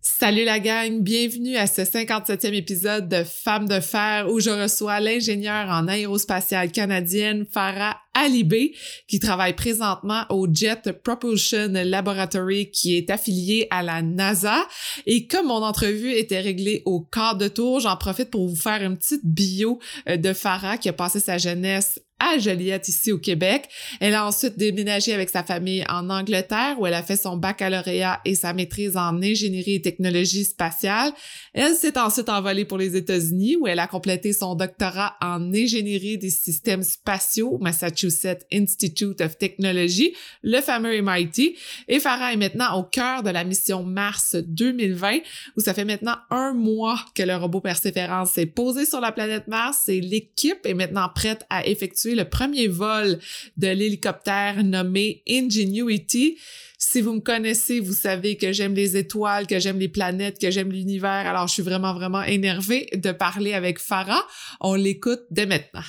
Salut la gang, bienvenue à ce 57e épisode de Femmes de fer où je reçois l'ingénieure en aérospatiale canadienne Farah Alibé qui travaille présentement au Jet Propulsion Laboratory qui est affilié à la NASA. Et comme mon entrevue était réglée au quart de tour, j'en profite pour vous faire une petite bio euh, de Farah qui a passé sa jeunesse à Joliette, ici au Québec. Elle a ensuite déménagé avec sa famille en Angleterre, où elle a fait son baccalauréat et sa maîtrise en ingénierie et technologie spatiale. Elle s'est ensuite envolée pour les États-Unis, où elle a complété son doctorat en ingénierie des systèmes spatiaux au Massachusetts Institute of Technology, le fameux MIT. Et Farah est maintenant au cœur de la mission Mars 2020, où ça fait maintenant un mois que le robot Persévérance s'est posé sur la planète Mars et l'équipe est maintenant prête à effectuer le premier vol de l'hélicoptère nommé Ingenuity. Si vous me connaissez, vous savez que j'aime les étoiles, que j'aime les planètes, que j'aime l'univers. Alors, je suis vraiment, vraiment énervée de parler avec Farah. On l'écoute dès maintenant.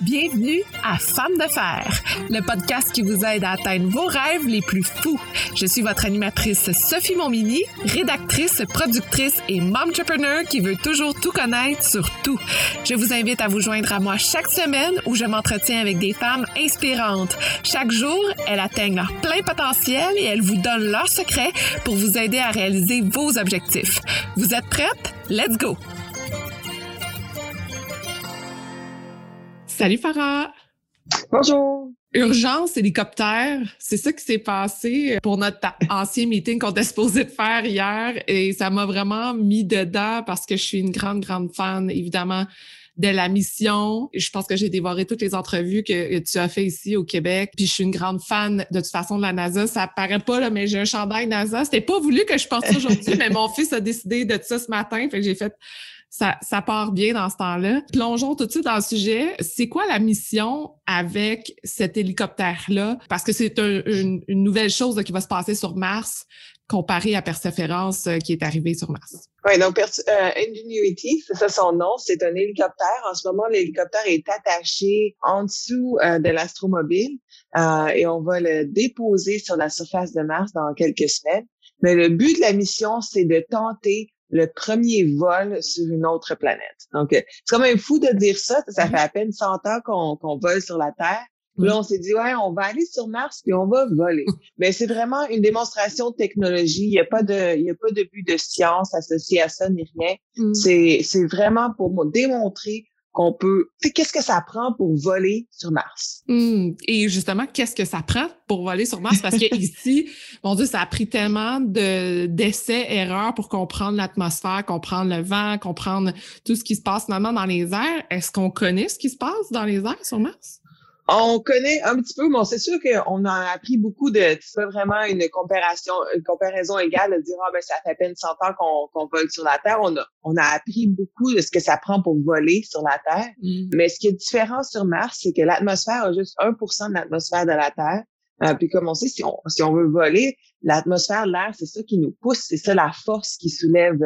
Bienvenue à Femmes de fer, le podcast qui vous aide à atteindre vos rêves les plus fous. Je suis votre animatrice Sophie Momini, rédactrice, productrice et entrepreneur qui veut toujours tout connaître sur tout. Je vous invite à vous joindre à moi chaque semaine où je m'entretiens avec des femmes inspirantes. Chaque jour, elles atteignent leur plein potentiel et elles vous donnent leurs secrets pour vous aider à réaliser vos objectifs. Vous êtes prêtes? Let's go! Salut Farah! Bonjour! Urgence hélicoptère, c'est ça qui s'est passé pour notre ancien meeting qu'on était supposé de faire hier et ça m'a vraiment mis dedans parce que je suis une grande, grande fan, évidemment, de la mission. Je pense que j'ai dévoré toutes les entrevues que, tu as fait ici au Québec. Puis je suis une grande fan de toute façon de la NASA. Ça paraît pas, là, mais j'ai un chandail NASA. C'était pas voulu que je porte ça aujourd'hui, mais mon fils a décidé de ça ce matin. Fait que j'ai fait ça, ça part bien dans ce temps-là. Plongeons tout de suite dans le sujet. C'est quoi la mission avec cet hélicoptère-là? Parce que c'est une, nouvelle chose qui va se passer sur Mars comparé à Persévérance euh, qui est arrivé sur Mars. Oui, donc euh, Ingenuity, c'est ça son nom, c'est un hélicoptère. En ce moment, l'hélicoptère est attaché en dessous euh, de l'astromobile et on va le déposer sur la surface de Mars dans quelques semaines. Mais le but de la mission, c'est de tenter le premier vol sur une autre planète. Donc, euh, c'est quand même fou de dire ça. Ça mm-hmm. fait à peine 100 ans qu'on vole sur la Terre. Puis là, on s'est dit, ouais, on va aller sur Mars puis on va voler. Mais c'est vraiment une démonstration de technologie. Il n'y a pas de, il y a pas de but de science associé à ça ni rien. Mm. C'est, c'est vraiment pour démontrer qu'on peut. Qu'est-ce que ça prend pour voler sur Mars? Hmm. Et justement, qu'est-ce que ça prend pour voler sur Mars? Parce que ici, mon Dieu, ça a pris tellement de, d'essais, erreurs pour comprendre l'atmosphère, comprendre le vent, comprendre tout ce qui se passe normalement dans les airs. Est-ce qu'on connaît ce qui se passe dans les airs sur Mars? On connaît un petit peu, mais c'est sûr qu'on a appris beaucoup de, c'est pas vraiment une comparaison, une comparaison égale de dire, ah, ben, ça fait à peine 100 ans qu'on vole sur la Terre. On a, on a appris beaucoup de ce que ça prend pour voler sur la Terre. Mm. Mais ce qui est différent sur Mars, c'est que l'atmosphère a juste 1% de l'atmosphère de la Terre. Euh, puis comme on sait, si on, si on veut voler, l'atmosphère, l'air, c'est ça qui nous pousse, c'est ça la force qui soulève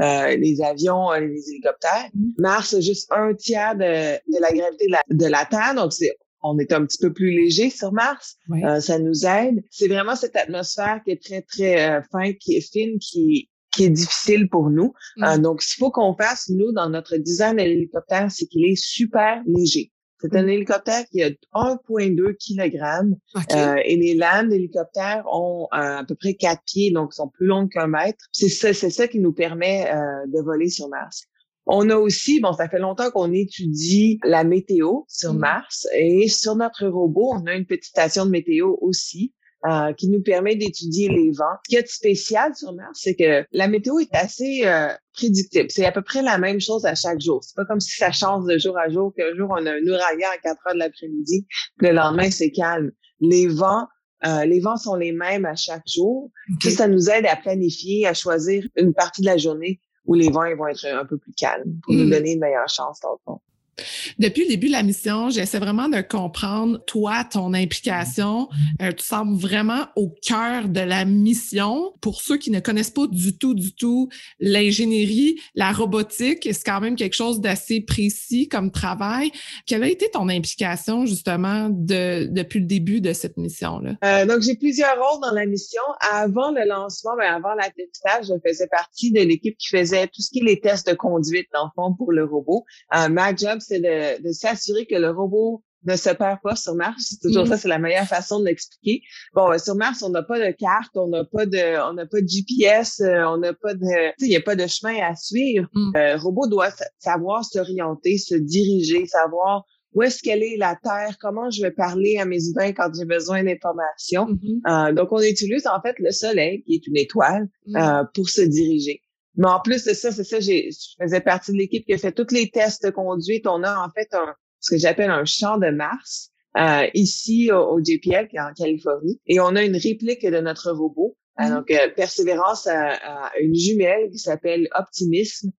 euh, les avions, euh, les hélicoptères. Mm. Mars a juste un tiers de, de la gravité de la, de la Terre, donc c'est on est un petit peu plus léger sur Mars. Euh, ça nous aide. C'est vraiment cette atmosphère qui est très, très euh, fin, qui est fine, qui, qui est difficile pour nous. Euh, mm. donc, ce qu'il faut qu'on fasse, nous, dans notre design de l'hélicoptère, c'est qu'il est super léger. C'est un mm. hélicoptère qui a 1,2 kg et les lames d'hélicoptère ont à peu près 4 pieds, donc sont plus longues qu'un mètre. C'est ça, c'est ça qui nous permet de voler sur Mars. On a aussi, bon, ça fait longtemps qu'on étudie la météo sur mm. Mars et sur notre robot, on a une petite station de météo aussi. Euh, qui nous permet d'étudier les vents. Ce qui est spécial sur Mars, c'est que la météo est assez euh, prédictible. C'est à peu près la même chose à chaque jour. C'est pas comme si ça change de jour à jour, qu'un jour on a un ouragan à 4 heures de l'après-midi, le lendemain c'est calme. Les vents, euh, les vents sont les mêmes à chaque jour. ça nous aide à planifier, à choisir une partie de la journée où les vents vont être un peu plus calmes pour nous hmm. donner une meilleure chance dans le fond. Depuis le début de la mission, j'essaie vraiment de comprendre, toi, ton implication. Euh, tu sembles vraiment au cœur de la mission. Pour ceux qui ne connaissent pas du tout, du tout l'ingénierie, la robotique, c'est quand même quelque chose d'assez précis comme travail. Quelle a été ton implication, justement, de, depuis le début de cette mission-là? Euh, donc, j'ai plusieurs rôles dans la mission. Avant le lancement, ben, avant l'atterrissage, je faisais partie de l'équipe qui faisait tout ce qui est les tests de conduite, dans le fond, pour le robot. Euh, ma job, c'est de, de s'assurer que le robot ne se perd pas sur Mars. C'est toujours mm. ça, c'est la meilleure façon de l'expliquer. Bon, euh, sur Mars, on n'a pas de carte, on n'a pas de, on n'a pas de GPS, euh, on n'a pas de, il n'y a pas de chemin à suivre. Mm. Euh, le robot doit savoir s'orienter, se diriger, savoir où est-ce qu'elle est la Terre, comment je vais parler à mes humains quand j'ai besoin d'informations. Mm-hmm. donc, on utilise en fait le Soleil, qui est une étoile, mm. pour se diriger. Mais en plus de ça, c'est ça, j'ai, je faisais partie de l'équipe qui a fait tous les tests de conduite. On a en fait un, ce que j'appelle un champ de Mars euh, ici au, JPL, qui est en Californie. Et on a une réplique de notre robot. Euh, mm-hmm. donc, euh, Persévérance a, une jumelle qui s'appelle Optimisme,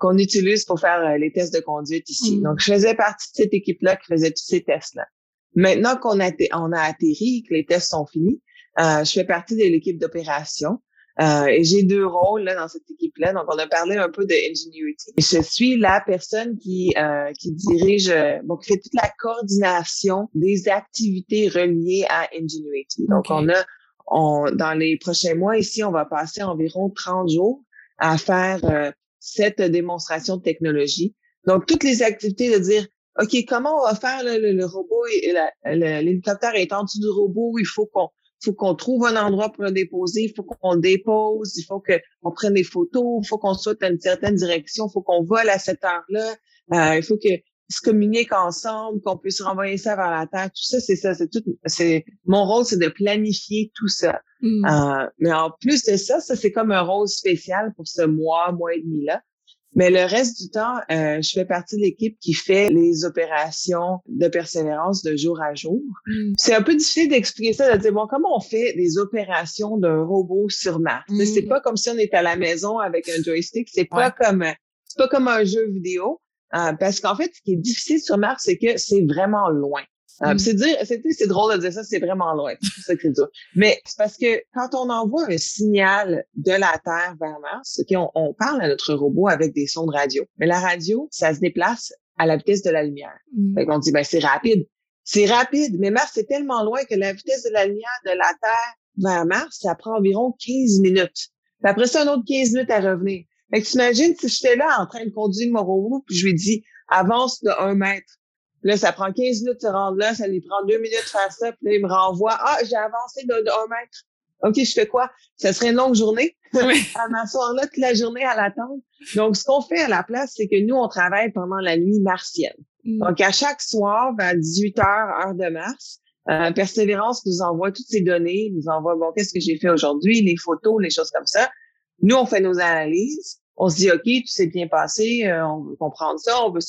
qu'on utilise pour faire les tests de conduite ici. Mm-hmm. Donc, je faisais partie de cette équipe-là qui faisait tous ces tests-là. Maintenant qu'on a, on a atterri, que les tests sont finis, je fais partie de l'équipe d'opération. Euh, et j'ai deux rôles là, dans cette équipe-là. Donc, on a parlé un peu de Ingenuity. Je suis la personne qui, euh, qui dirige, euh, bon, qui fait toute la coordination des activités reliées à Ingenuity. Donc, on a, on, dans les prochains mois ici, on va passer environ 30 jours à faire euh, cette démonstration de technologie. Donc, toutes les activités de dire, OK, comment on va faire le, le, robot et l'hélicoptère est en dessous du robot, il faut qu'on faut qu'on trouve un endroit pour le déposer, il faut qu'on le dépose, il faut qu'on prenne des photos, il faut qu'on soit dans une certaine direction, il faut qu'on vole à cette heure-là, euh, il faut que se communiquent ensemble, qu'on puisse renvoyer ça vers la Terre. Tout ça, c'est ça, c'est tout. C'est mon rôle, c'est de planifier tout ça. Mm. Euh, mais en plus de ça, ça c'est comme un rôle spécial pour ce mois, mois et demi là. Mais le reste du temps, euh, je fais partie de l'équipe qui fait les opérations de persévérance de jour à jour. Mm. C'est un peu difficile d'expliquer ça, de dire, bon, comment on fait des opérations d'un robot sur Mars? C'est mm. pas comme si on était à la maison avec un joystick. C'est pas comme, c'est pas comme un jeu vidéo. Euh, parce qu'en fait, ce qui est difficile sur Mars, c'est que c'est vraiment loin. Euh, mm. C'est dire, c'est drôle de dire ça, c'est vraiment loin. C'est ça que Mais c'est parce que quand on envoie un signal de la Terre vers Mars, okay, on, on, parle à notre robot avec des sons de radio. Mais la radio, ça se déplace à la vitesse de la lumière. Mm. Fait qu'on dit, ben c'est rapide. C'est rapide, mais Mars, c'est tellement loin que la vitesse de la lumière de la Terre vers Mars, ça prend environ 15 minutes. Puis après ça, un autre 15 minutes à revenir. Fait que t'imagines si j'étais là en train de conduire mon robot, puis je lui dis, avance de un mètre. Là, ça prend 15 minutes de se rendre là, ça lui prend deux minutes de faire ça, puis là, il me renvoie. Ah, j'ai avancé de, un mètre. OK, je fais quoi? Ça serait une longue journée. Oui. à m'asseoir là toute la journée à l'attendre. Donc, ce qu'on fait à la place, c'est que nous, on travaille pendant la nuit martienne. Mm. Donc, à chaque soir, vers 18 heures, heure de Mars, euh, Persévérance nous envoie toutes ces données, nous envoie, bon, qu'est-ce que j'ai fait aujourd'hui, les photos, les choses comme ça. Nous, on fait nos analyses on se dit, OK, tout s'est bien passé, euh, on veut comprendre ça, on veut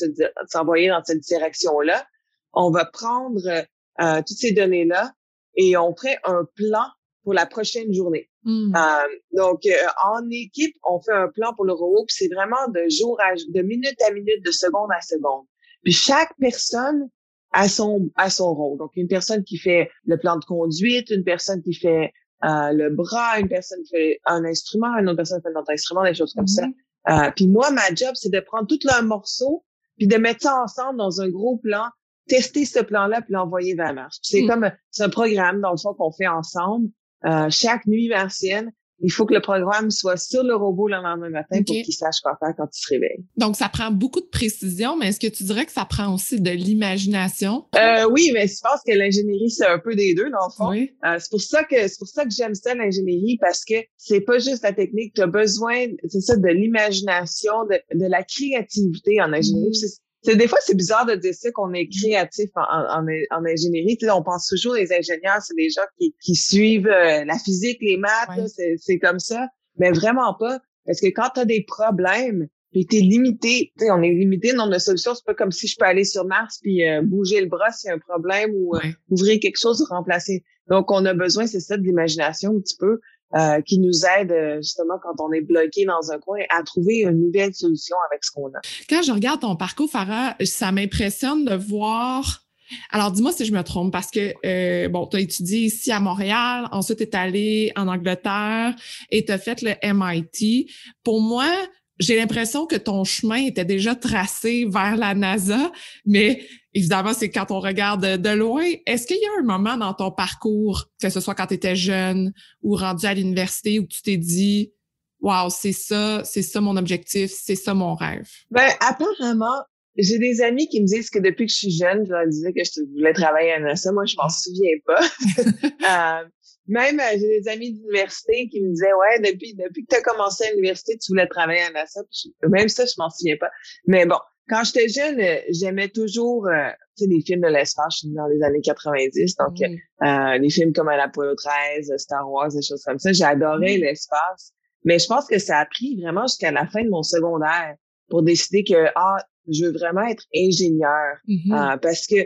s'envoyer dans cette direction-là. On va prendre euh, toutes ces données-là et on fait un plan pour la prochaine journée. Hmm. Euh, donc, en équipe, on fait un plan pour le robot, puis c'est vraiment de jour à de minute à minute, de seconde à seconde. Puis chaque personne a son a son rôle. Donc, une personne qui fait le plan de conduite, une personne qui fait euh, le bras, une personne fait un instrument, une autre personne fait un autre instrument, des choses comme ça. Mhm. Euh, puis moi, ma job, c'est de prendre tout le morceau, puis de mettre ça ensemble dans un gros plan, tester ce plan-là, puis l'envoyer vers Mars. C'est mhm. comme c'est un programme dans le fond qu'on fait ensemble euh, chaque nuit martienne il faut que le programme soit sur le robot le lendemain matin pour qu'il sache quoi faire quand il se réveille. Donc, ça prend beaucoup de précision, mais est-ce que tu dirais que ça prend aussi de l'imagination? Euh, oui, mais je pense que l'ingénierie, c'est un peu des deux, dans le fond. Oui. Euh, c'est pour ça que c'est pour ça que j'aime ça, l'ingénierie, parce que c'est pas juste la technique. Tu as besoin, c'est ça, de l'imagination, de, de, la créativité en ingénierie. Mm. C'est des fois c'est bizarre de dire ça qu'on est créatif en, en, en ingénierie. Tu sais, on pense toujours les ingénieurs, c'est des gens qui, qui suivent euh, la physique, les maths, c'est comme ça, mais vraiment pas. Parce que quand tu as des problèmes, puis t'es limité, tu sais, on est limité dans nos solutions. C'est pas comme si je peux aller sur Mars puis euh, bouger le bras s'il y a un problème ou euh, ouvrir quelque chose ou remplacer. Donc on a besoin, c'est ça, de l'imagination un petit peu. Euh, qui nous aide euh, justement quand on est bloqué dans un coin à trouver une nouvelle solution avec ce qu'on a. Quand je regarde ton parcours, Farah, ça m'impressionne de voir. Alors, dis-moi si je me trompe, parce que, euh, bon, tu as étudié ici à Montréal, ensuite tu es allé en Angleterre et tu as fait le MIT. Pour moi, j'ai l'impression que ton chemin était déjà tracé vers la NASA, mais évidemment, c'est quand on regarde de loin. Est-ce qu'il y a un moment dans ton parcours, que ce soit quand tu étais jeune ou rendu à l'université, où tu t'es dit, wow, c'est ça, c'est ça mon objectif, c'est ça mon rêve? Ben, apparemment, j'ai des amis qui me disent que depuis que je suis jeune, je leur disais que je voulais travailler à NASA. Moi, je m'en souviens pas. euh, même euh, j'ai des amis d'université qui me disaient ouais depuis depuis que tu as commencé à l'université tu voulais travailler à NASA même ça je m'en souviens pas. Mais bon quand j'étais jeune euh, j'aimais toujours euh, tu sais les films de l'espace. Je suis dans les années 90 donc euh, les films comme l'Apollo 13 Star Wars des choses comme ça. J'adorais l'espace. Mais je pense que ça a pris vraiment jusqu'à la fin de mon secondaire pour décider que ah je veux vraiment être ingénieur mm-hmm. parce que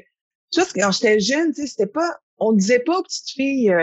tu vois quand j'étais jeune tu sais c'était pas on disait pas aux petites filles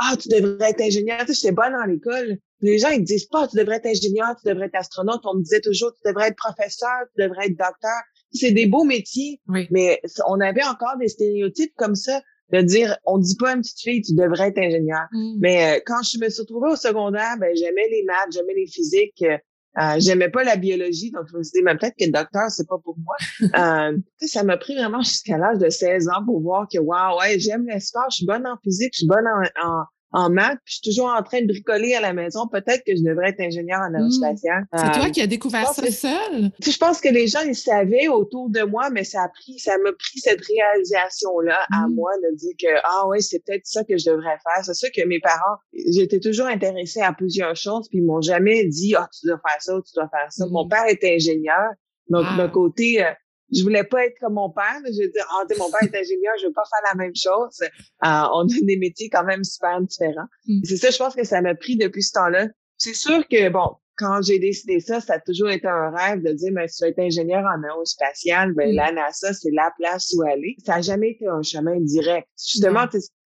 ah, tu devrais être ingénieur. Tu sais, j'étais bonne à l'école. Les gens, ils disent pas, tu devrais être ingénieur, tu devrais être astronaute. On me disait toujours, tu devrais être professeur, tu devrais être docteur. C'est des beaux métiers. Mais on avait encore des stéréotypes comme ça de dire, on dit pas à une petite fille, tu devrais être ingénieur. Mm. Mais euh, quand je me suis retrouvée au secondaire, ben, j'aimais les maths, j'aimais les physiques. Euh, euh, j'aimais pas la biologie, donc je me suis dit, mais peut-être que le docteur, c'est pas pour moi. euh, ça m'a pris vraiment jusqu'à l'âge de 16 ans pour voir que, waouh, ouais, j'aime l'espace, je suis bonne en physique, je suis bonne en, en maths, puis je suis toujours en train de bricoler à la maison. Peut-être que je devrais être ingénieur en aérospatiale. Hmm. C'est toi euh, qui as découvert ça seul? Je pense que les gens, ils savaient autour de moi, mais ça a pris, ça m'a pris cette réalisation-là à hmm. moi de dire que, ah ouais, c'est peut-être ça que je devrais faire. C'est sûr que mes parents, j'étais toujours intéressée à plusieurs choses, puis ils m'ont jamais dit, ah, tu dois faire ça, tu dois faire ça. Mon hmm. père était ingénieur. Donc, ah. d'un côté, euh, je voulais pas être comme mon père. Je veux dire, ah, mon père est ingénieur, je veux pas faire la même chose. Euh, on a des métiers quand même super différents. Mm. C'est ça, je pense que ça m'a pris depuis ce temps-là. C'est sûr que, bon, quand j'ai décidé ça, ça a toujours été un rêve de dire, mais si tu veux être ingénieur en aérospatial, ben, mm. la NASA, c'est la place où aller. Ça a jamais été un chemin direct. Justement,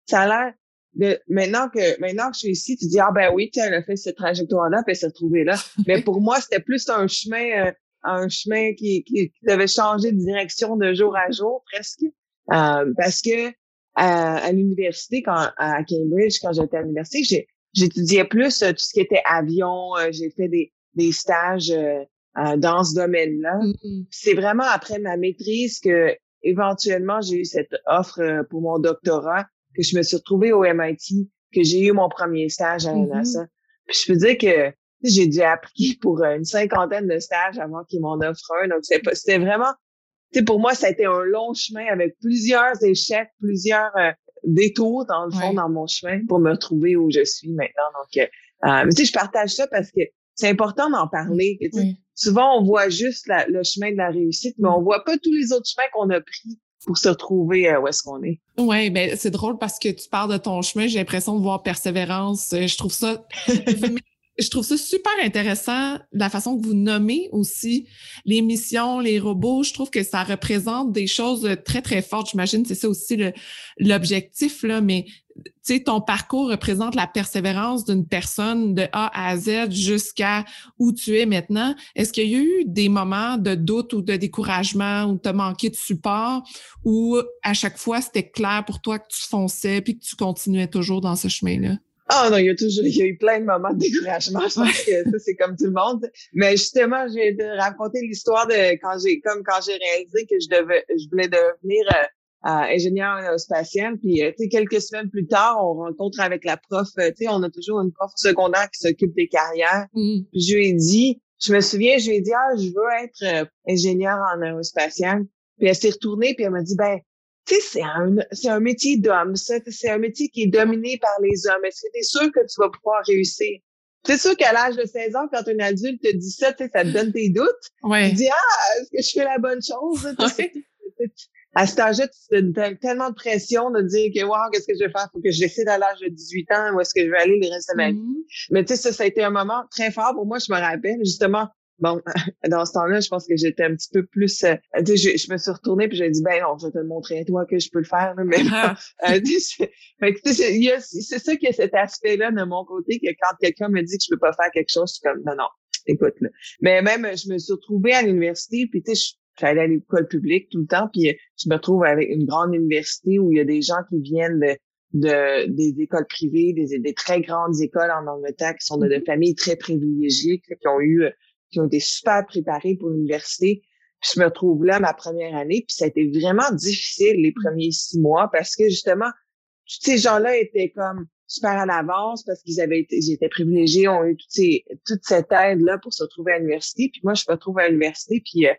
ça a l'air de, maintenant que maintenant que je suis ici, tu dis ah ben oui, tu as fait cette trajectoire-là, puis elle s'est retrouvée là. Mais pour moi, c'était plus un chemin euh, un chemin qui, qui, devait changer de direction de jour à jour presque. Euh, parce que à, l'université, quand à Cambridge, quand j'étais à l'université, j'étudiais plus euh, tout ce qui était avion. Euh, j'ai fait des, des stages dans ce domaine-là. Mm-hmm. C'est vraiment après ma maîtrise que éventuellement j'ai eu cette offre pour mon doctorat, que je me suis retrouvée au MIT, que j'ai eu mon premier stage à la NASA. Mm-hmm. Puis je peux dire que j'ai dû appliquer pour euh, une cinquantaine de stages avant qu'ils m'en offrent un. Donc, c'était vraiment, tu sais, pour moi, ça a été un long chemin avec plusieurs échecs, plusieurs euh, détours, dans le fond, dans mon chemin pour me retrouver où je suis maintenant. Donc, euh, euh mais tu sais, je partage ça parce que c'est important d'en parler. Souvent, on voit juste le chemin de la réussite, mais on voit pas tous les autres chemins qu'on a pris pour se retrouver où est-ce qu'on est. Oui, ben c'est drôle parce que tu parles de ton chemin, j'ai l'impression de voir persévérance. Je trouve ça je trouve ça super intéressant la façon que vous nommez aussi les missions, les robots. Je trouve que ça représente des choses très, très fortes. J'imagine c'est ça aussi l'objectif, là, mais tu sais, ton parcours représente la persévérance d'une personne de A à Z jusqu'à où tu es maintenant. Est-ce qu'il y a eu des moments de doute ou de découragement où tu as manqué de support ou à chaque fois c'était clair pour toi que tu fonçais puis que tu continuais toujours dans ce chemin-là? Ah non, il y a toujours, il y a eu plein de moments de découragement. Je pense que ça, c'est comme tout le monde. Mais justement, j'ai raconté l'histoire de quand j'ai, comme quand j'ai réalisé que je devais, je voulais devenir euh, euh ingénieur spatial. Puis, euh, tu sais, quelques semaines plus tard, on rencontre avec la prof. Euh, tu sais, on a toujours une prof secondaire qui s'occupe des carrières. Mmh. Puis, je lui ai dit, je me souviens, je lui ai dit, ah, je veux être ingénieur en aérospatial. Puis, elle s'est retournée, puis elle m'a dit, ben, tu sais, c'est un, c'est un métier d'homme, ça. C'est un métier qui est dominé par les hommes. Est-ce que tu es sûr que tu vas pouvoir réussir? C'est sûr qu'à l'âge de 16 ans, quand un adulte te dit ça, ça te donne tes doutes. Ouais. Tu dis, ah, est-ce que je fais la bonne chose? à cet âge-là, tu as tellement de pression de dire que, wow, qu'est-ce que je vais faire? Faut que je décide à l'âge de 18 ans où est-ce que je vais aller le reste de ma vie. Mm-hmm. Mais tu sais, ça, ça a été un moment très fort pour moi. Je me rappelle, justement, bon, dans ce temps-là, je pense que j'étais un petit peu plus, euh, je, je, me suis retournée puis j'ai dit, ben non, je vais te le montrer à toi que je peux le faire, mais ah. euh, c'est ça a cet aspect-là de mon côté que quand quelqu'un me dit que je peux pas faire quelque chose, je suis comme, non, non, écoute, là. Mais même, je me suis retrouvée à l'université puis tu sais, j'allais à l'école publique tout le temps, puis je me retrouve avec une grande université où il y a des gens qui viennent de, de des écoles privées, des, des très grandes écoles en Angleterre qui sont de, de mm-hmm. familles très privilégiées, qui ont eu qui ont été super préparés pour l'université. Puis je me retrouve là ma première année, puis ça a été vraiment difficile les mm. premiers six mois parce que justement, tous ces gens-là étaient comme super à l'avance parce qu'ils avaient été, j'étais privilégiés, ont eu toute cette aide-là pour se retrouver à l'université. Puis moi, je me retrouve à l'université, puis euh,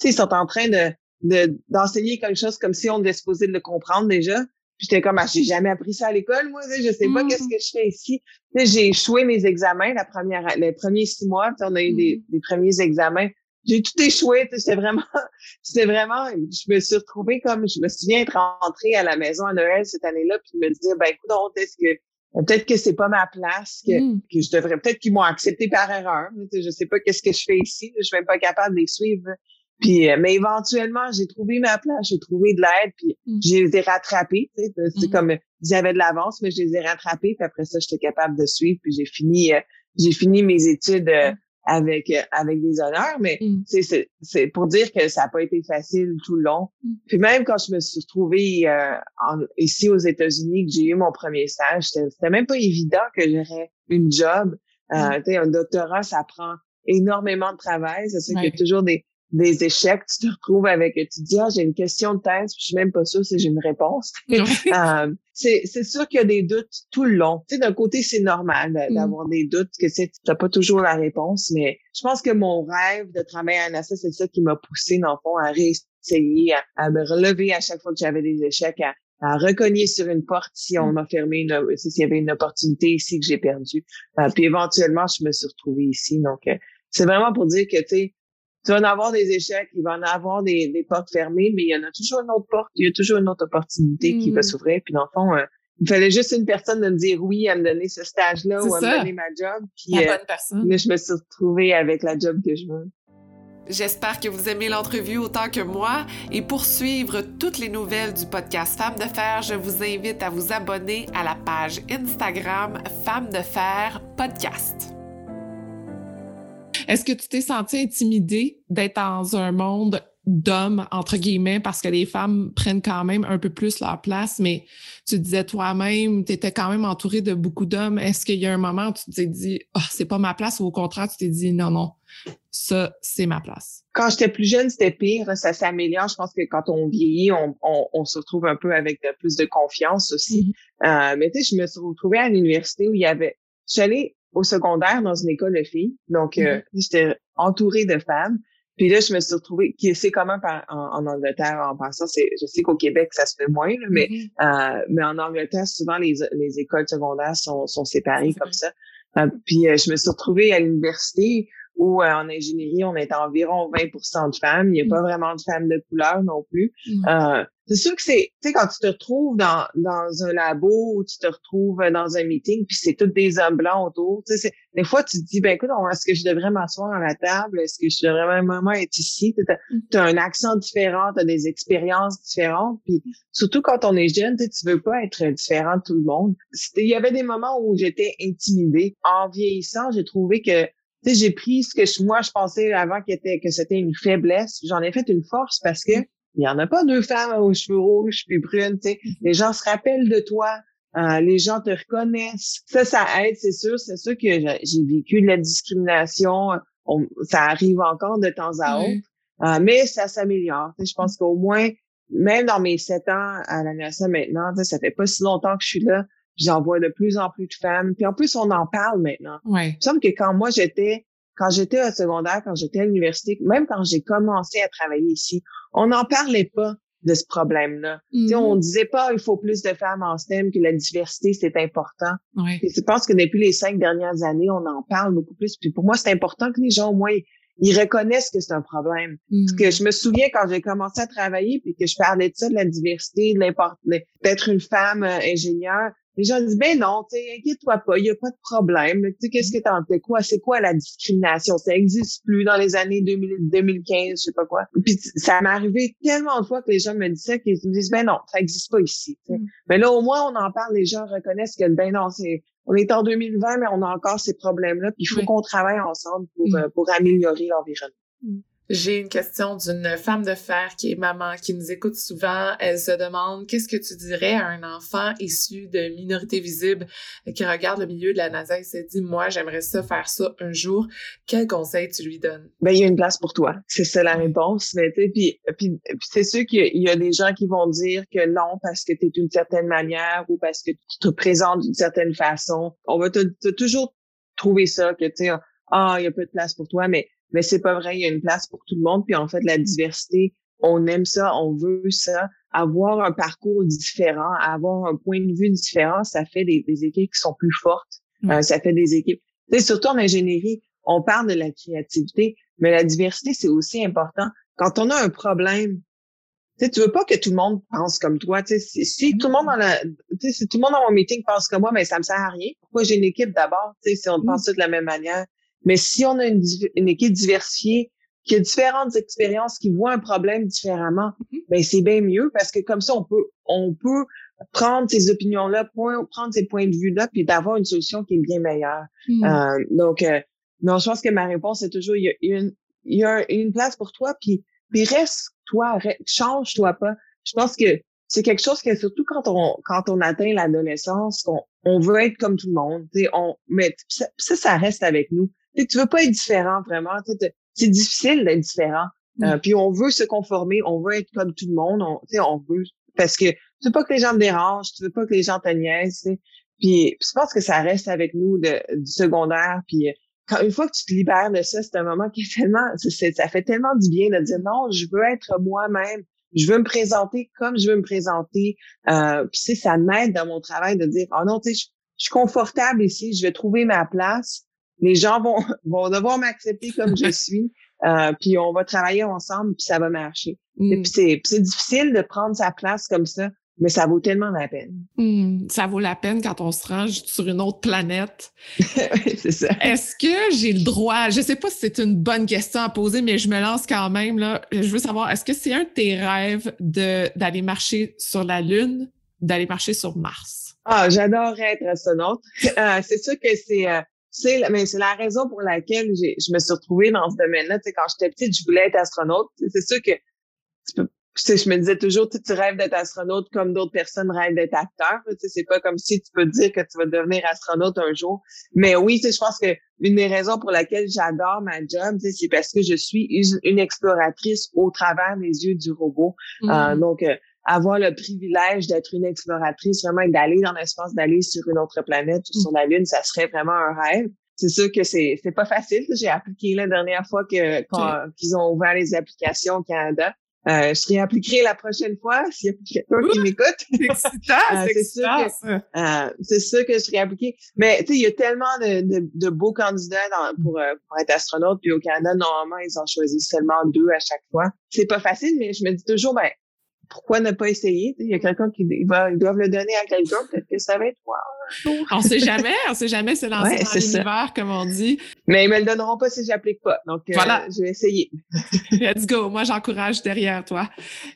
tu sais, ils sont en train de, d'enseigner quelque chose comme si on devait supposer de le comprendre déjà. Puis j'étais comme, ah, j'ai jamais appris ça à l'école, moi, je sais pas qu'est-ce mm. que je fais ici. J'ai échoué mes examens la première, les premiers six mois. On a eu des, mm. des premiers examens. J'ai tout échoué. C'était vraiment, c'était vraiment, je me suis retrouvée comme, je me souviens être rentrée à la maison à Noël cette année-là, puis me dire, ben écoute, est-ce que peut-être que c'est pas ma place, que, mm. que je devrais, peut-être qu'ils m'ont accepté par erreur. Je sais pas qu'est-ce que je fais ici. Je suis même pas capable de les suivre. Puis, euh, mais éventuellement, j'ai trouvé ma place, j'ai trouvé de l'aide, puis mm. j'ai été rattrapée. C'est mm. comme j'avais de l'avance, mais je les ai rattrapés. Puis après ça, j'étais capable de suivre. Puis j'ai fini, euh, j'ai fini mes études euh, mm. avec avec des honneurs. Mais c'est c'est pour dire que ça n'a pas été facile tout le long. Puis même quand je me suis retrouvée ici aux États-Unis, que j'ai eu mon premier stage, c'était même pas évident que j'aurais une job. Euh, un doctorat, ça prend énormément de travail. C'est sûr qu'il y a toujours des des échecs, tu te retrouves avec, tu te dis, ah, j'ai une question de thèse, puis je suis même pas sûre si j'ai une réponse. euh, c'est, c'est sûr qu'il y a des doutes tout le long. Tu sais, d'un côté, c'est normal mm. d'avoir des doutes, que tu n'as pas toujours la réponse, mais je pense que mon rêve de travailler à NASA, c'est ça qui m'a poussé, dans le fond, à réessayer, à, me relever à chaque fois que j'avais des échecs, à, à recogner sur une porte si on mm. m'a fermé, une, s'il y avait une opportunité ici que j'ai perdue. Euh, puis éventuellement, je me suis retrouvée ici. Donc, euh, c'est vraiment pour dire que, tu sais, tu vas en avoir des échecs, il va en avoir des, des, portes fermées, mais il y en a toujours une autre porte, il y a toujours une autre opportunité qui va mm. s'ouvrir. Puis dans le fond, euh, il fallait juste une personne de me dire oui à me donner ce stage-là ou à me donner ma job. Puis, La euh, bonne personne. Mais je me suis retrouvée avec la job que je veux. J'espère que vous aimez l'entrevue autant que moi et pour suivre toutes les nouvelles du podcast Femmes de Fer, je vous invite à vous abonner à la page Instagram Femmes de Fer Podcast. Est-ce que tu t'es senti intimidée d'être dans un monde d'hommes, entre guillemets, parce que les femmes prennent quand même un peu plus leur place, mais tu disais toi-même, tu étais quand même entourée de beaucoup d'hommes. Est-ce qu'il y a un moment où tu t'es dit, oh, c'est pas ma place, ou au contraire, tu t'es dit, non, non, ça, c'est ma place? Quand j'étais plus jeune, c'était pire. Ça s'améliore. Je pense que quand on vieillit, on, on, se retrouve un peu avec plus de confiance aussi. Mm-hmm. euh, mais tu sais, je me suis retrouvée à l'université où il y avait... Je suis allée au secondaire dans une école de filles. Donc, euh, mm-hmm. j'étais entourée de femmes. Puis là, je me suis retrouvée, qui c'est commun en, en, Angleterre en passant, c'est, je sais qu'au Québec, ça se fait moins, mais, mm-hmm. euh, mais en Angleterre, souvent, les, les écoles secondaires sont, sont séparées comme ça. Euh, puis je me suis retrouvée à l'université où en ingénierie, on est environ 20% de femmes. Il n'y a pas mm-hmm. vraiment de femmes de couleur non plus. C'est sûr que c'est, tu sais, quand tu te retrouves dans, dans un labo ou tu te retrouves dans un meeting, puis c'est tous des hommes blancs autour, tu sais, des fois, tu te dis, ben écoute, est-ce que je devrais m'asseoir à la table? Est-ce que je devrais vraiment être ici? Tu as, mm. un accent différent, tu as des expériences différentes, puis surtout quand on est jeune, tu veux pas être différent de tout le monde. Il y avait des moments où j'étais intimidée. En vieillissant, j'ai trouvé que sais, j'ai pris ce que moi je pensais avant que c'était une faiblesse. J'en ai fait une force parce que mm. Il n'y en a pas deux femmes aux cheveux rouges puis brunes, tu sais. Mm-hmm. Les gens se rappellent de toi. Euh, les gens te reconnaissent. Ça, ça aide, c'est sûr. C'est sûr que j'ai vécu de la discrimination. ça arrive encore de temps à autre. Euh, mais ça s'améliore. Je pense qu'au moins, même dans mes sept ans à la NASA maintenant, ça fait pas si longtemps que je suis là, j'en vois de plus en plus de femmes. Puis en plus, on en parle maintenant. Ouais. Il me semble que quand moi j'étais quand j'étais au secondaire, quand j'étais à l'université, même quand j'ai commencé à travailler ici, on n'en parlait pas de ce problème-là. Mm On disait pas il faut plus de femmes en STEM, que la diversité, c'est important. Ouais. Et je pense que depuis les cinq dernières années, on en parle beaucoup plus. Puis pour moi, c'est important que les gens au moins ils reconnaissent que c'est un problème. Parce que mm. je me souviens quand j'ai commencé à travailler puis que je parlais de ça, de la diversité, de d'être une femme euh, ingénieure, les gens disent, ben non, inquiète-toi pas, il y a pas de problème. Tu qu'est-ce que t'en fais? Quoi? C'est quoi la discrimination? Ça existe plus dans les années 2000, 2015, je sais pas quoi. Puis ça m'est arrivé tellement de fois que les gens me disaient qu'ils me disent, ben non, ça existe pas ici. Mm. Mais là, au moins, on en parle, les gens reconnaissent que, ben non, c'est, on est en 2020, mais on a encore ces problèmes-là, puis il faut qu'on travaille ensemble pour, mm. euh, pour améliorer l'environnement. Mm. J'ai une question d'une femme de fer qui est maman, qui nous écoute souvent. Elle se demande qu'est-ce que tu dirais à un enfant issu de minorité visible qui regarde le milieu de la NASA et se dit moi j'aimerais ça faire ça un jour. Quel conseil tu lui donnes? Ben il y a une place pour toi. C'est ça la réponse. Mais tu puis, puis, c'est sûr qu'il y a des gens qui vont dire que non parce que tu es d'une certaine manière ou parce que tu te présentes d'une certaine façon. On va te, toujours trouver ça que tu sais ah il y a peu de place pour toi mais mais c'est pas vrai, il y a une place pour tout le monde. Puis en fait, la diversité, on aime ça, on veut ça. Avoir un parcours différent, avoir un point de vue différent, ça fait des, équipes qui sont plus fortes. Euh, ça fait des équipes. Tu surtout en ingénierie, on parle de la créativité, mais la diversité, c'est aussi important. Quand on a un problème, tu sais, tu veux pas que tout le monde pense comme toi. Tu sais, si, tout le monde dans la, tu si tout le monde dans mon meeting pense comme moi, mais ça me sert à rien. Pourquoi j'ai une équipe d'abord? Tu sais, si on mm. pense de la même manière? Mais si on a une, une, équipe diversifiée, qui a différentes expériences, qui voit un problème différemment, mm-hmm. ben c'est bien mieux parce que comme ça, on peut, on peut prendre ces opinions-là, prendre ces points de vue-là, puis d'avoir une solution qui est bien meilleure. Mm. Euh, donc, euh, non, je pense que ma réponse est toujours, il y a une, il y a une place pour toi, puis, puis reste toi, change-toi pas. Je pense que c'est quelque chose que surtout quand on quand on atteint l'adolescence, qu'on on veut être comme tout le monde, on mais ça, ça reste avec nous tu veux pas être différent vraiment. C'est difficile d'être différent. Euh, puis on veut se conformer, on veut être comme tout le monde. On, on veut parce que tu veux pas que les gens te dérangent, tu veux pas que les gens te niaisent. Puis, je pense que ça reste avec nous de, du secondaire. Puis quand une fois que tu te libères de ça, c'est un moment qui est tellement, ça fait tellement du bien de dire non, je veux être moi-même. Je veux me présenter comme je veux me présenter. Euh, puis ça m'aide dans mon travail de dire oh non, tu sais, je, je suis confortable ici, je vais trouver ma place les gens vont, vont devoir m'accepter comme je suis. Euh, puis on va travailler ensemble, puis ça va marcher. Mm. puis c'est difficile de prendre sa place comme ça, mais ça vaut tellement la peine. Mm. ça vaut la peine quand on se range sur une autre planète. c'est ça. Est-ce que j'ai le droit, je sais pas si c'est une bonne question à poser, mais je me lance quand même, là. Je veux savoir, est-ce que c'est un de tes rêves d'aller marcher sur la Lune, d'aller marcher sur Mars? Ah, j'adorerais être astronaute. Euh, c'est sûr que c'est... Euh, c'est mais c'est la raison pour laquelle j'ai, je me suis retrouvée dans ce domaine-là. Tu sais, quand j'étais petite, je voulais être astronaute. C'est sûr que tu peux, je me disais toujours, tu, rêves d'être astronaute comme d'autres personnes rêvent d'être acteur. Tu sais, c'est pas comme si tu peux dire que tu vas devenir astronaute un jour. Mais oui, tu sais, je pense que une des raisons pour laquelle j'adore ma job, tu sais, c'est parce que je suis une, exploratrice au travers des yeux du robot. Euh, mm-hmm. donc, euh, avoir le privilège d'être une exploratrice, vraiment d'aller dans l'espace, d'aller sur une autre planète ou sur la Lune, ça serait vraiment un rêve. C'est sûr que c'est c'est pas facile. J'ai appliqué la dernière fois que qu'ils ont ouvert les applications au Canada. Euh, je réappliquerai la prochaine fois s'il y a quelqu'un qui m'écoute. Euh, c'est sûr que euh, c'est sûr que je serai appliqué. Mais tu sais, il y a tellement de, de, de beaux candidats dans, pour, euh, pour être astronaute. Puis au Canada, normalement, ils en choisissent seulement deux à chaque fois. C'est pas facile, mais je me dis toujours, ben pourquoi ne pas essayer? Il y a quelqu'un qui va, ils doivent le donner à quelqu'un, peut-être que ça va être moi. on sait jamais, on sait jamais se lancer dans l'univers, comme on dit. Mais ils me le donneront pas si j'applique pas. Donc, euh, voilà. je vais essayer. Let's go. Moi, j'encourage derrière toi.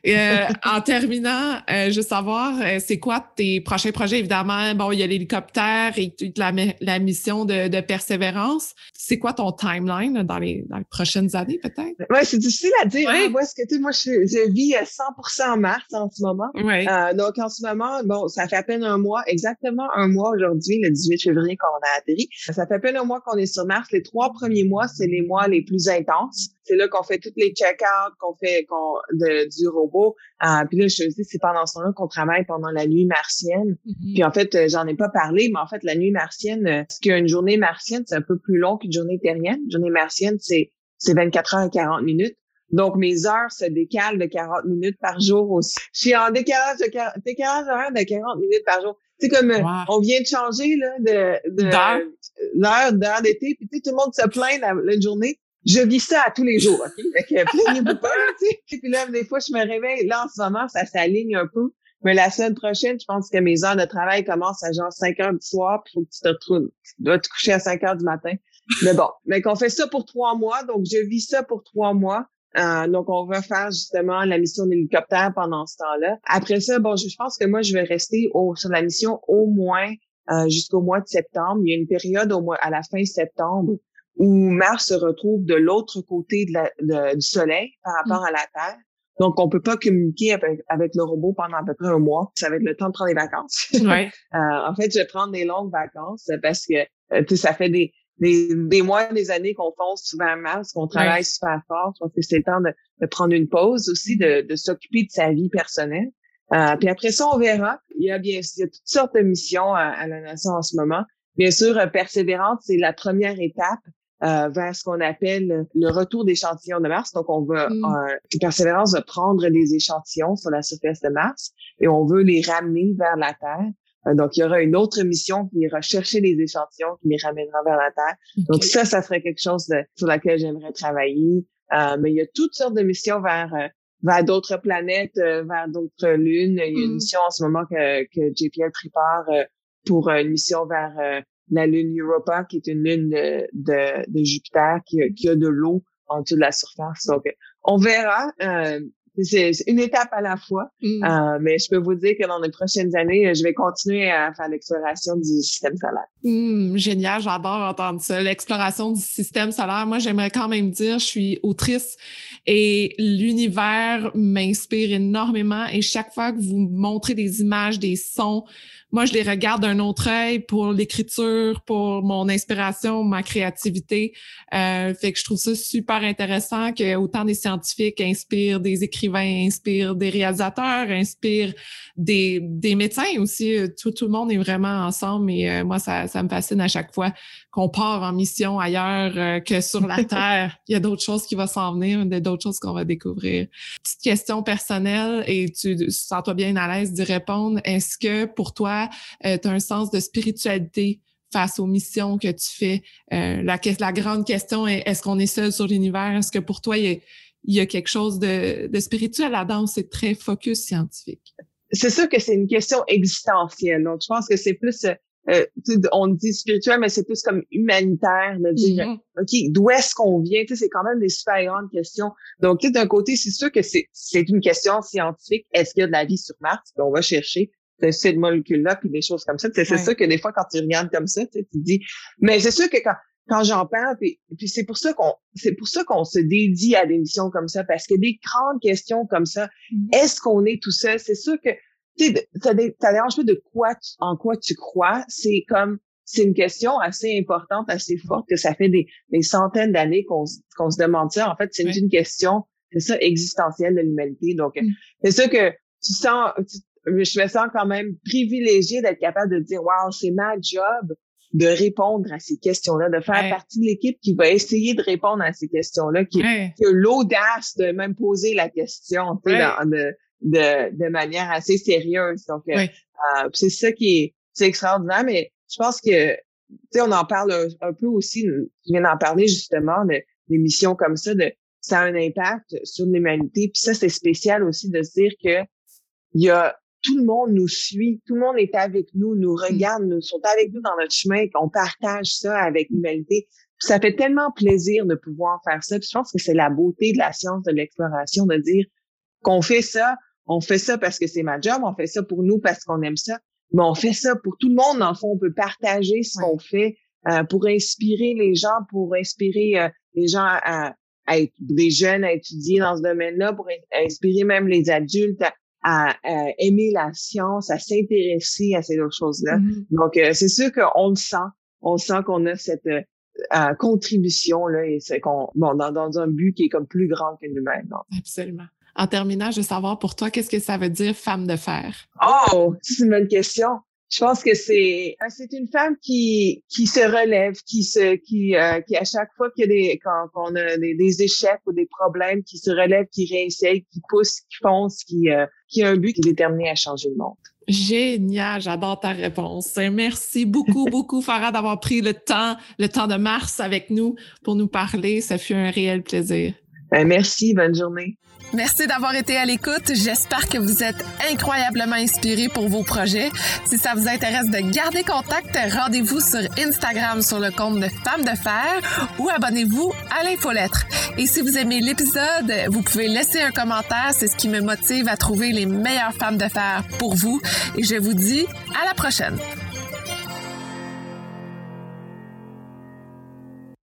Euh, en terminant, euh, je veux savoir, c'est quoi tes prochains projets? Évidemment, bon, il y a l'hélicoptère et toute la, la mission de, de persévérance. C'est quoi ton timeline dans les, dans les prochaines années, peut-être? Ouais, c'est difficile à dire. Hein. Moi, ce que tu moi, je, je vis à 100% en mars en ce moment. Euh, donc, en ce moment, bon, ça fait à peine un mois, exactement un mois aujourd'hui, le 18 février, qu'on a atterri. Ça fait à peine un mois qu'on est sur Mars. Les trois premiers mois, c'est les mois les plus intenses. C'est là qu'on fait toutes les check-outs, qu'on fait qu'on, de, du robot. Euh, puis là, je te dis, c'est pendant ce temps-là qu'on travaille pendant la nuit martienne. Mm-hmm. Puis en fait, euh, j'en ai pas parlé, mais en fait, la nuit martienne, euh, ce qu'une journée martienne, c'est un peu plus long qu'une journée terrienne. Une journée martienne, c'est c'est 24 heures et 40 minutes. Donc, mes heures se décalent de 40 minutes par jour aussi. Je suis en décalage de 40, décalage horaire de 40 minutes par jour. C'est comme euh, on vient de changer là, de, de l'heure d'heure d'été, puis tout le monde se plaint la, la, journée. Je vis ça à tous les jours, OK? Fait plaignez-vous pas, tu sais. Puis là, des fois, je me réveille. Là, en ce moment, ça s'aligne un peu. Mais la semaine prochaine, je pense que mes heures de travail commencent à genre 5 heures du soir, puis faut que tu te retrouves, tu dois te coucher à 5 heures du matin. Mais bon, mais qu'on fait ça pour trois mois, donc je vis ça pour trois mois. Euh, donc, on va faire justement la mission d'hélicoptère pendant ce temps-là. Après ça, bon, je, pense que moi, je vais rester au, sur la mission au moins euh, jusqu'au mois de septembre. Il y a une période au mois, à la fin septembre où Mars se retrouve de l'autre côté de la, du Soleil par rapport à la Terre. Donc, on peut pas communiquer avec, avec, le robot pendant à peu près un mois. Ça va être le temps de prendre des vacances. Ouais. euh, en fait, je vais prendre des longues vacances parce que euh, ça fait des, des, des mois, des années qu'on fonce souvent Mars, qu'on travaille super fort. Je pense que c'est le temps de, de, prendre une pause aussi, de, de s'occuper de sa vie personnelle. Euh, puis après ça, on verra. Il y a bien il y a toutes sortes de missions à, à la nation en ce moment. Bien sûr, euh, Persévérance, c'est la première étape euh, vers ce qu'on appelle le retour d'échantillons de Mars. Donc, on va, mm. euh, Persévérance va prendre des échantillons sur la surface de Mars et on veut les ramener vers la Terre. Euh, donc, il y aura une autre mission qui ira chercher les échantillons, qui les ramènera vers la Terre. Donc, ça, ça serait quelque chose de, sur laquelle j'aimerais travailler. Euh, mais il y a toutes sortes de missions vers vers d'autres planètes, vers d'autres lunes. Il y a une mm. mission en ce moment que, que JPL prépare pour une mission vers la lune Europa, qui est une lune de, de, Jupiter qui, qui, a de l'eau en dessous de la surface. Donc, on verra. Euh, c'est une étape à la fois, mm. euh, mais je peux vous dire que dans les prochaines années, je vais continuer à faire l'exploration du système solaire. Mm, génial, j'adore entendre ça. L'exploration du système solaire. Moi, j'aimerais quand même dire, je suis autrice et l'univers m'inspire énormément. Et chaque fois que vous montrez des images, des sons, moi, je les regarde d'un autre œil pour l'écriture, pour mon inspiration, ma créativité. Euh, fait que je trouve ça super intéressant que autant des scientifiques inspirent des écrivains, inspirent des réalisateurs, inspirent des, des médecins aussi. Tout, tout le monde est vraiment ensemble et euh, moi, ça, ça me fascine à chaque fois qu'on part en mission ailleurs euh, que sur la Terre. Il y a d'autres choses qui vont s'en venir, d'autres choses qu'on va découvrir. Petite question personnelle et tu sens-toi bien à l'aise d'y répondre. Est-ce que pour toi, euh, tu as un sens de spiritualité face aux missions que tu fais? Euh, la, la grande question est, est-ce qu'on est seul sur l'univers? Est-ce que pour toi, il y a, quelque chose de, spirituel là-dedans c'est très focus scientifique? C'est sûr que c'est une question existentielle. Donc, je pense que c'est plus, euh, on dit spirituel, mais c'est plus comme humanitaire de dire, mm-hmm. OK, d'où est-ce qu'on vient? Tu sais, c'est quand même des super grandes questions. Donc, d'un côté, c'est sûr que c'est, une question scientifique. Est-ce qu'il y a de la vie sur Mars? On va chercher ces molécules-là, puis des choses comme ça. C'est ça que des fois, quand tu regardes comme ça, tu te dis. Mais c'est sûr que quand, quand j'en parle, puis, puis c'est pour ça qu'on c'est pour ça qu'on se dédie à des missions comme ça, parce que des grandes questions comme ça, mm-hmm. est-ce qu'on est tout seul? C'est sûr que tu sais, ça, dérange pas de quoi en quoi tu crois. C'est comme c'est une question assez importante, assez forte, que ça fait des, des centaines d'années qu'on qu'on se demande ça. En fait, c'est une question, c'est ça, existentielle de l'humanité. Donc, mm. c'est ça que tu sens, je me sens quand même privilégiée d'être capable de dire, wow, c'est ma job de répondre à ces questions-là, de faire partie de l'équipe qui va essayer de répondre à ces questions-là, qui, a l'audace de même poser la question de, de, de, manière assez sérieuse. Donc, euh, euh, c'est ça qui est, c'est extraordinaire, mais je pense que, tu sais, on en parle un, peu aussi, je viens d'en parler justement, de, des missions comme ça, de ça a un impact sur l'humanité. Puis ça, c'est spécial aussi de se dire que il y a tout le monde nous suit, tout le monde est avec nous, nous mm. regarde, nous sont avec nous dans notre chemin, qu'on partage ça avec l'humanité. Ça fait tellement plaisir de pouvoir faire ça. je pense que c'est la beauté de la science de l'exploration de dire qu'on fait ça, on fait ça parce que c'est ma job, on fait ça pour nous parce qu'on aime ça, mais on fait ça pour tout le monde. En fond, on peut partager ce qu'on fait euh, pour inspirer les gens, pour inspirer euh, les gens à, à, être des jeunes à étudier dans ce domaine-là, pour inspirer même les adultes à, aimer la science, à s'intéresser à ces autres choses-là. Mm-hmm. Donc, euh, c'est sûr qu'on le sent. On sent qu'on a cette euh, contribution là et c'est qu'on bon dans, dans, un but qui est comme plus grand que nous-mêmes. Absolument. En terminant, je veux savoir pour toi, qu'est-ce que ça veut dire femme de fer? Oh, c'est une bonne question. Je pense que c'est euh, c'est une femme qui qui se relève, qui se qui euh, qui à chaque fois qu'il y a des quand, on a des, des, échecs ou des problèmes, qui se relève, qui réessaye, qui pousse, qui fonce, qui euh, qui a un but qui est déterminé à changer le monde. Génial, j'adore ta réponse. Merci beaucoup, beaucoup, Farah, d'avoir pris le temps, le temps de mars avec nous pour nous parler. Ça fut un réel plaisir. Ben, merci, bonne journée. Merci d'avoir été à l'écoute. J'espère que vous êtes incroyablement inspirés pour vos projets. Si ça vous intéresse de garder contact, rendez-vous sur Instagram sur le compte de Femmes de Fer ou abonnez-vous à l'infolettre. Et si vous aimez l'épisode, vous pouvez laisser un commentaire. C'est ce qui me motive à trouver les meilleures femmes de fer pour vous. Et je vous dis à la prochaine.